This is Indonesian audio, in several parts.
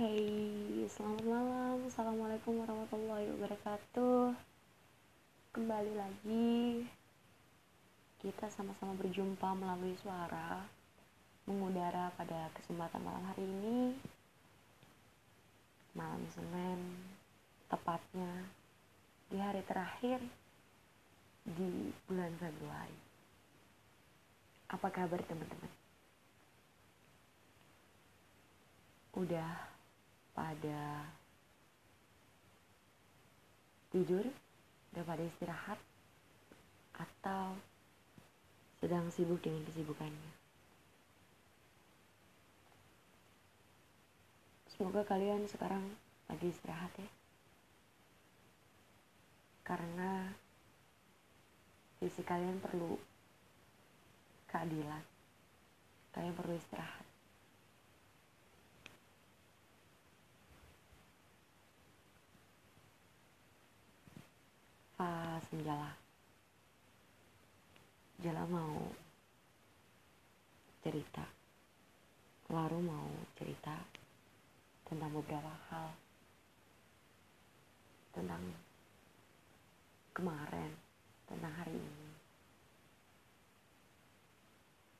Hey, selamat malam. Assalamualaikum warahmatullahi wabarakatuh. Kembali lagi kita sama-sama berjumpa melalui suara mengudara pada kesempatan malam hari ini. Malam Senin, tepatnya di hari terakhir di bulan Februari. Apa kabar teman-teman? Udah pada tidur, udah pada istirahat, atau sedang sibuk dengan kesibukannya. Semoga kalian sekarang lagi istirahat ya. Karena visi kalian perlu keadilan. Kalian perlu istirahat. Pas menjala. Jala mau cerita. Lalu mau cerita tentang beberapa hal. Tentang kemarin, tentang hari ini.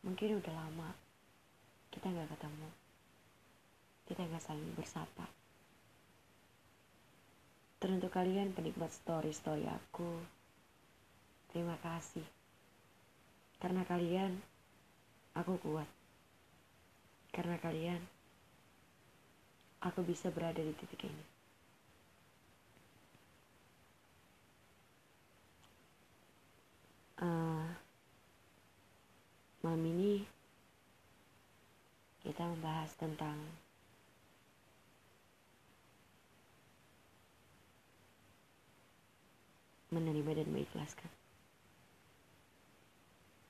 Mungkin udah lama kita nggak ketemu, kita nggak saling bersapa. Teruntuk kalian penikmat story-story aku, terima kasih. Karena kalian, aku kuat. Karena kalian, aku bisa berada di titik ini. Uh, malam ini kita membahas tentang menerima dan mengikhlaskan.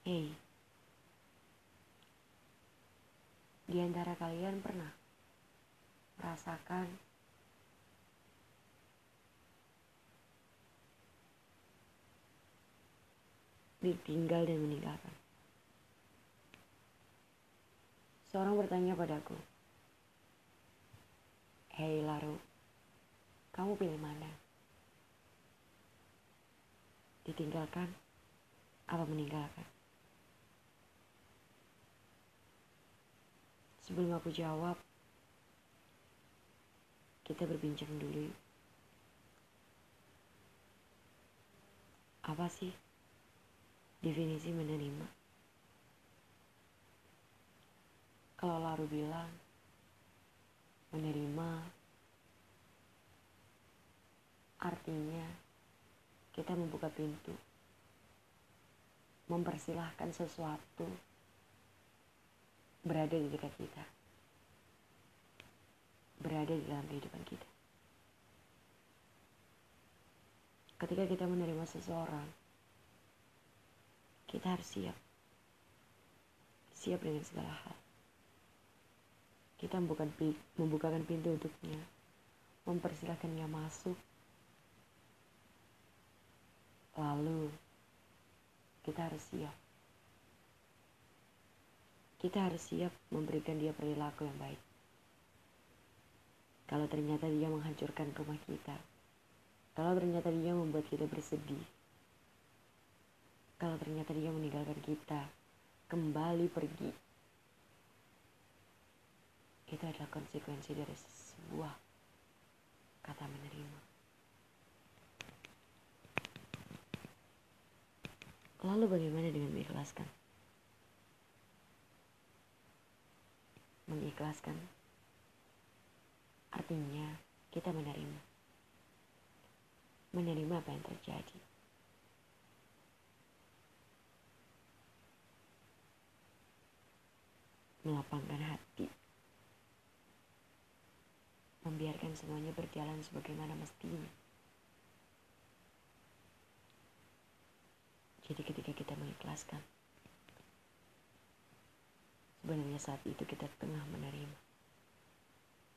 Hei, di antara kalian pernah merasakan ditinggal dan meninggalkan? Seorang bertanya padaku, Hei Laru, kamu pilih mana? Ditinggalkan apa meninggalkan? Sebelum aku jawab, kita berbincang dulu. Apa sih definisi menerima? Kalau Laru bilang menerima artinya kita membuka pintu, mempersilahkan sesuatu berada di dekat kita, berada di dalam kehidupan kita. Ketika kita menerima seseorang, kita harus siap, siap dengan segala hal. Kita membukakan pintu untuknya. Mempersilahkannya masuk lalu kita harus siap. Kita harus siap memberikan dia perilaku yang baik. Kalau ternyata dia menghancurkan rumah kita kalau ternyata dia membuat kita bersedih kalau ternyata dia meninggalkan kita kembali pergi itu adalah konsekuensi dari sebuah kata menerima. Lalu bagaimana dengan mengikhlaskan? Mengikhlaskan artinya kita menerima. Menerima apa yang terjadi. Melapangkan hati membiarkan semuanya berjalan sebagaimana mestinya. Jadi ketika kita mengikhlaskan, sebenarnya saat itu kita tengah menerima.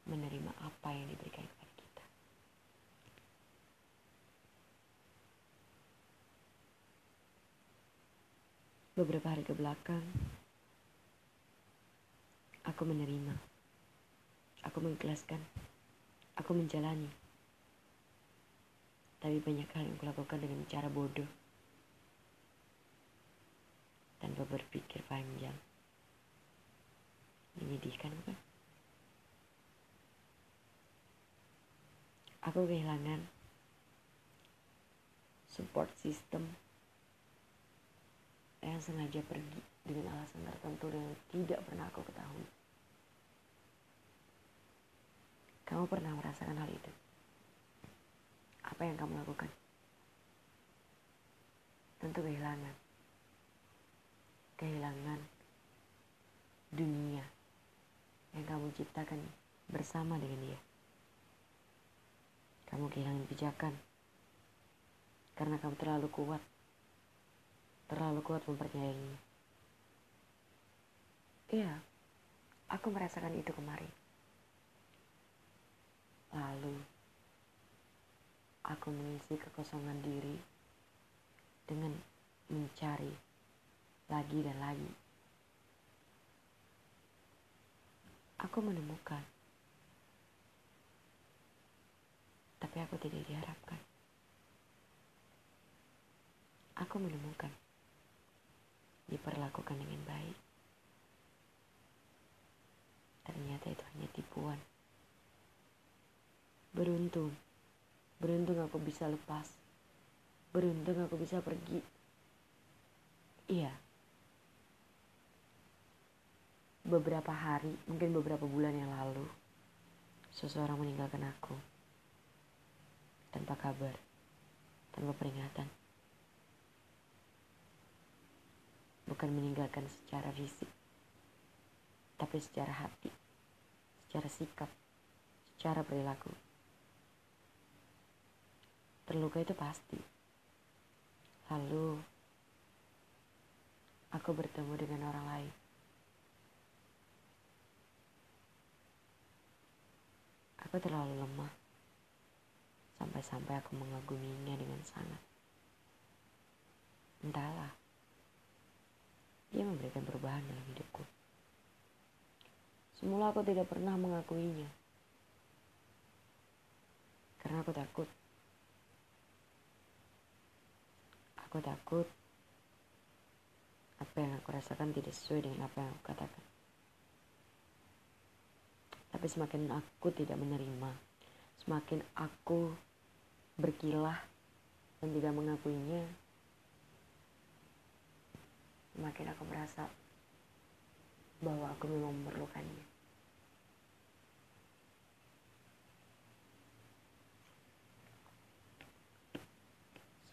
Menerima apa yang diberikan kepada kita. Beberapa hari ke belakang, aku menerima Aku mengikhlaskan. Aku menjalani. Tapi banyak hal yang kulakukan dengan cara bodoh. Tanpa berpikir panjang. Menyedihkan bukan? Aku kehilangan support system yang sengaja pergi dengan alasan tertentu yang tidak pernah aku ketahui. Kamu pernah merasakan hal itu? Apa yang kamu lakukan? Tentu kehilangan. Kehilangan dunia yang kamu ciptakan bersama dengan dia. Kamu kehilangan pijakan karena kamu terlalu kuat. Terlalu kuat mempercayainya. Iya, aku merasakan itu kemarin. Lalu, aku mengisi kekosongan diri dengan mencari lagi dan lagi. Aku menemukan, tapi aku tidak diharapkan. Aku menemukan, diperlakukan dengan baik. Ternyata itu hanya tipuan. Beruntung, beruntung aku bisa lepas. Beruntung aku bisa pergi. Iya. Beberapa hari, mungkin beberapa bulan yang lalu, seseorang meninggalkan aku. Tanpa kabar, tanpa peringatan. Bukan meninggalkan secara fisik, tapi secara hati, secara sikap, secara perilaku. Terluka itu pasti. Lalu, aku bertemu dengan orang lain. Aku terlalu lemah. Sampai-sampai aku mengaguminya dengan sangat. Entahlah. Dia memberikan perubahan dalam hidupku. Semula aku tidak pernah mengakuinya. Karena aku takut. Aku takut apa yang aku rasakan tidak sesuai dengan apa yang aku katakan. Tapi semakin aku tidak menerima, semakin aku berkilah dan tidak mengakuinya, semakin aku merasa bahwa aku memang memerlukannya.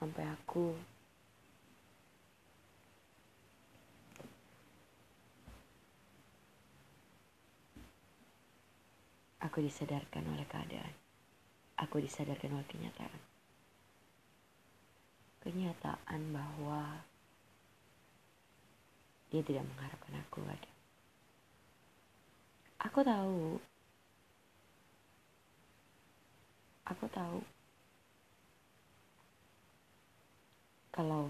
Sampai aku Aku disadarkan oleh keadaan. Aku disadarkan oleh kenyataan. Kenyataan bahwa dia tidak mengharapkan aku ada. Aku tahu. Aku tahu. Kalau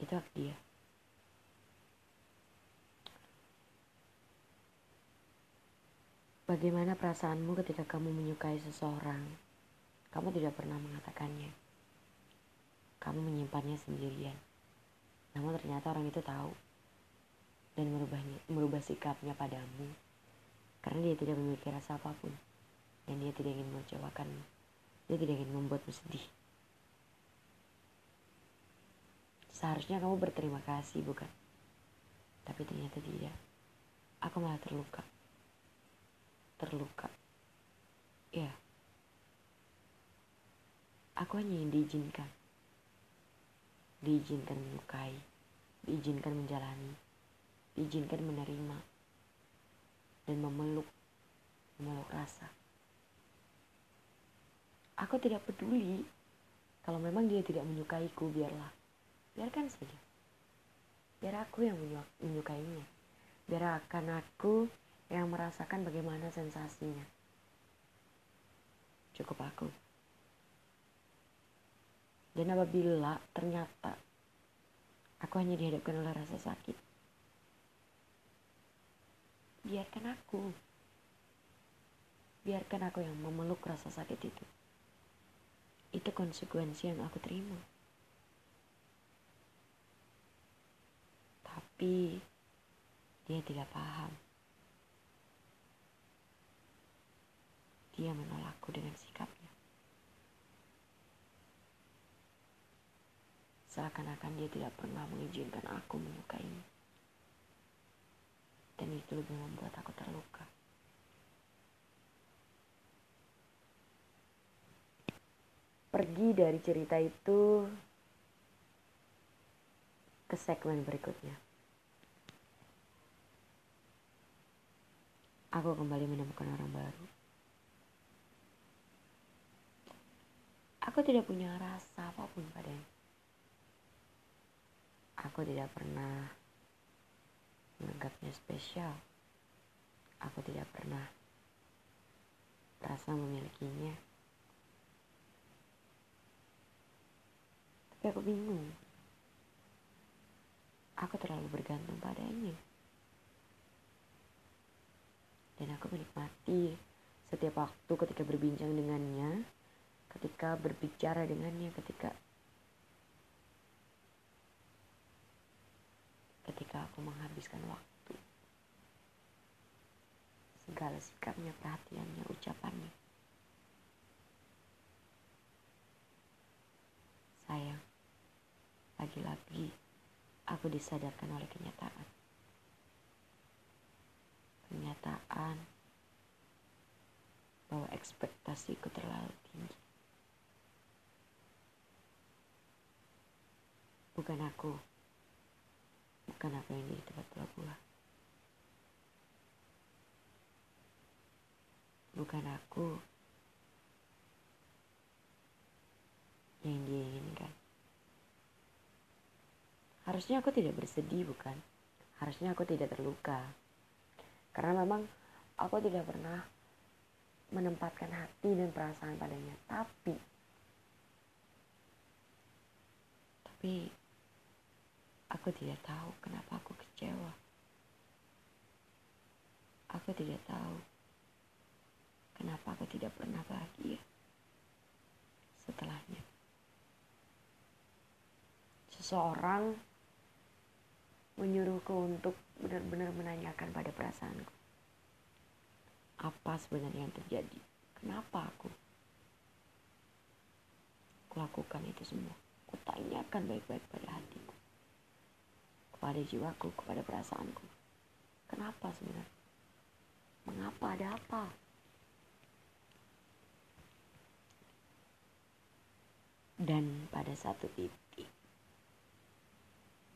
itu hak dia. Bagaimana perasaanmu ketika kamu menyukai seseorang? Kamu tidak pernah mengatakannya. Kamu menyimpannya sendirian. Namun ternyata orang itu tahu dan merubahnya, merubah sikapnya padamu karena dia tidak memiliki rasa apa pun dan dia tidak ingin mengecewakanmu. Dia tidak ingin membuatmu sedih. Seharusnya kamu berterima kasih, bukan? Tapi ternyata tidak. Aku malah terluka terluka. Ya, aku hanya yang diizinkan. Diizinkan menyukai, diizinkan menjalani, diizinkan menerima, dan memeluk, memeluk rasa. Aku tidak peduli kalau memang dia tidak menyukaiku, biarlah. Biarkan saja. Biar aku yang menyukainya. Biar akan aku yang merasakan bagaimana sensasinya. Cukup aku. Dan apabila ternyata aku hanya dihadapkan oleh rasa sakit, biarkan aku. biarkan aku yang memeluk rasa sakit itu. Itu konsekuensi yang aku terima. Tapi dia tidak paham. Dia menolakku dengan sikapnya. Seakan-akan dia tidak pernah mengizinkan aku menyukainya. Dan itu lebih membuat aku terluka. Pergi dari cerita itu ke segmen berikutnya. Aku kembali menemukan orang baru. Aku tidak punya rasa apa pun padanya. Aku tidak pernah menganggapnya spesial. Aku tidak pernah merasa memilikinya. Tapi aku bingung. Aku terlalu bergantung padanya dan aku menikmati setiap waktu ketika berbincang dengannya, ketika berbicara dengannya, ketika ketika aku menghabiskan waktu. Segala sikapnya, perhatiannya, ucapannya. Sayang, lagi-lagi aku disadarkan oleh kenyataan kenyataan bahwa ekspektasiku terlalu tinggi. Bukan aku, bukan apa yang di tempat pelabuhan. Bukan aku yang dia inginkan. Harusnya aku tidak bersedih, bukan? Harusnya aku tidak terluka karena memang aku tidak pernah menempatkan hati dan perasaan padanya tapi tapi aku tidak tahu kenapa aku kecewa aku tidak tahu kenapa aku tidak pernah bahagia setelahnya seseorang menyuruhku untuk benar-benar menanyakan pada perasaanku. Apa sebenarnya yang terjadi? Kenapa aku? Kulakukan itu semua. Kutanyakan baik-baik pada hatiku. Kepada jiwaku, kepada perasaanku. Kenapa sebenarnya? Mengapa ada apa? Dan pada satu titik,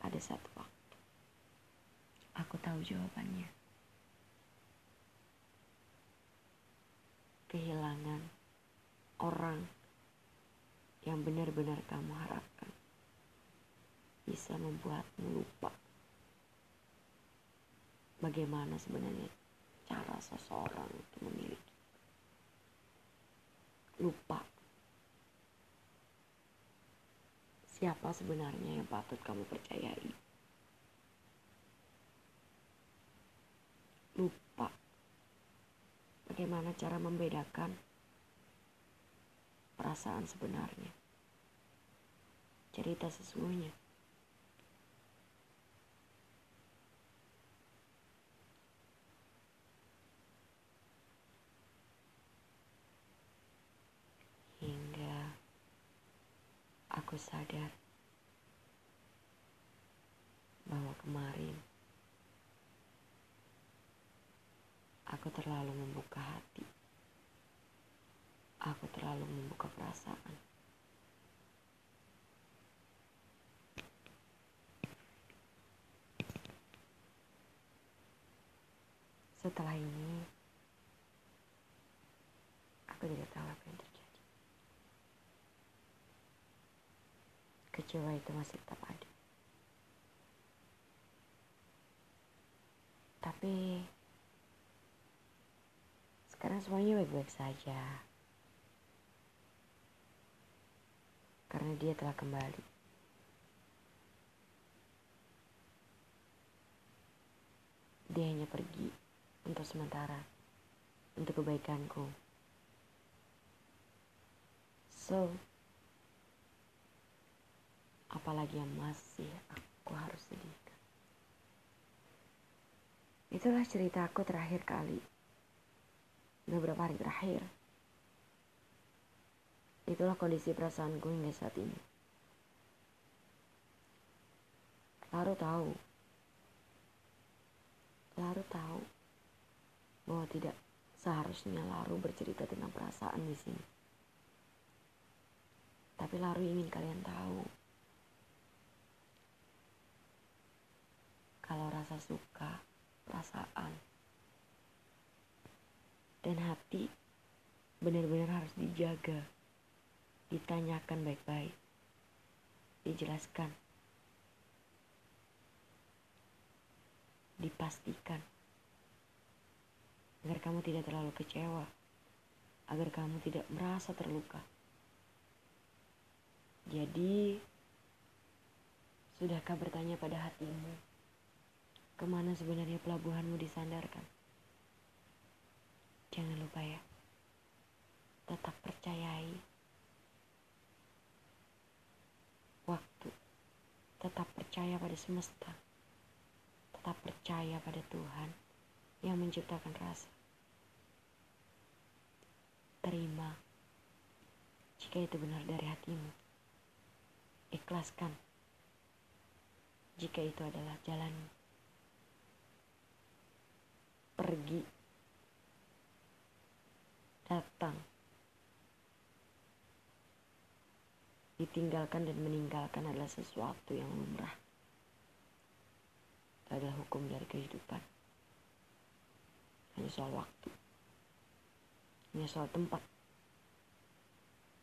pada satu waktu, Aku tahu jawabannya. Kehilangan orang yang benar-benar kamu harapkan bisa membuatmu lupa bagaimana sebenarnya cara seseorang untuk memiliki. Lupa siapa sebenarnya yang patut kamu percayai. lupa bagaimana cara membedakan perasaan sebenarnya, cerita sesungguhnya. Hingga aku sadar bahwa kemarin Aku terlalu membuka hati. Aku terlalu membuka perasaan. Setelah ini, aku tidak tahu apa yang terjadi. Kecewa itu masih tetap ada. Tapi sekarang semuanya baik-baik saja. Karena dia telah kembali. Dia hanya pergi untuk sementara. untuk kebaikanku. So, apalagi yang masih aku harus sedihkan. Itulah ceritaku terakhir kali. Beberapa hari terakhir. Itulah kondisi perasaanku hingga saat ini. Lalu tahu. Lalu tahu bahwa tidak seharusnya Laru bercerita tentang perasaan di sini. Tapi Laru ingin kalian tahu kalau rasa suka, perasaan, dan hati benar-benar harus dijaga, ditanyakan baik-baik, dijelaskan, dipastikan agar kamu tidak terlalu kecewa, agar kamu tidak merasa terluka. Jadi, sudahkah bertanya pada hatimu? Ke mana sebenarnya pelabuhanmu disandarkan. Jangan lupa ya, tetap percayai waktu, tetap percaya pada semesta, tetap percaya pada Tuhan yang menciptakan rasa. Terima jika itu benar dari hatimu. Ikhlaskan jika itu adalah jalanmu. Pergi, datang, ditinggalkan dan meninggalkan adalah sesuatu yang lumrah. Itu adalah hukum dari kehidupan. Hanya soal waktu. Hanya soal tempat.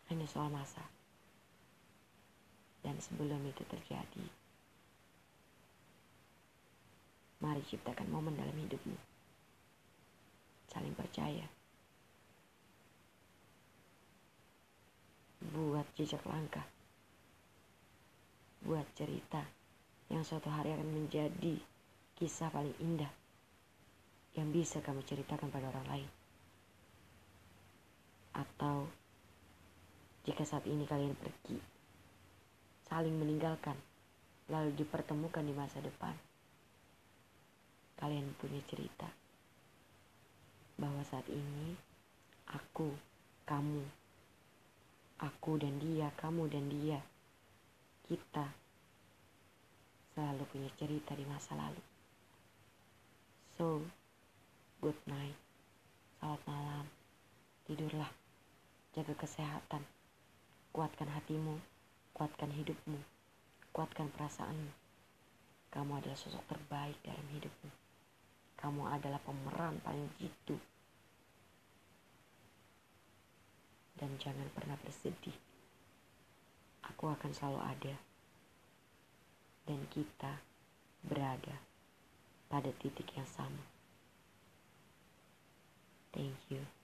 Hanya soal masa. Dan sebelum itu terjadi, mari ciptakan momen dalam hidupmu saling percaya. Buat jejak langkah. Buat cerita yang suatu hari akan menjadi kisah paling indah yang bisa kamu ceritakan pada orang lain. Atau jika saat ini kalian pergi, saling meninggalkan, lalu dipertemukan di masa depan, kalian punya cerita bahwa saat ini aku, kamu, aku dan dia, kamu dan dia, kita selalu punya cerita di masa lalu. So, good night, selamat malam, tidurlah, jaga kesehatan, kuatkan hatimu, kuatkan hidupmu, kuatkan perasaanmu. Kamu adalah sosok terbaik dalam hidupmu. Kamu adalah pemeran paling jitu. Dan jangan pernah bersedih. Aku akan selalu ada. Dan kita berada pada titik yang sama. Thank you.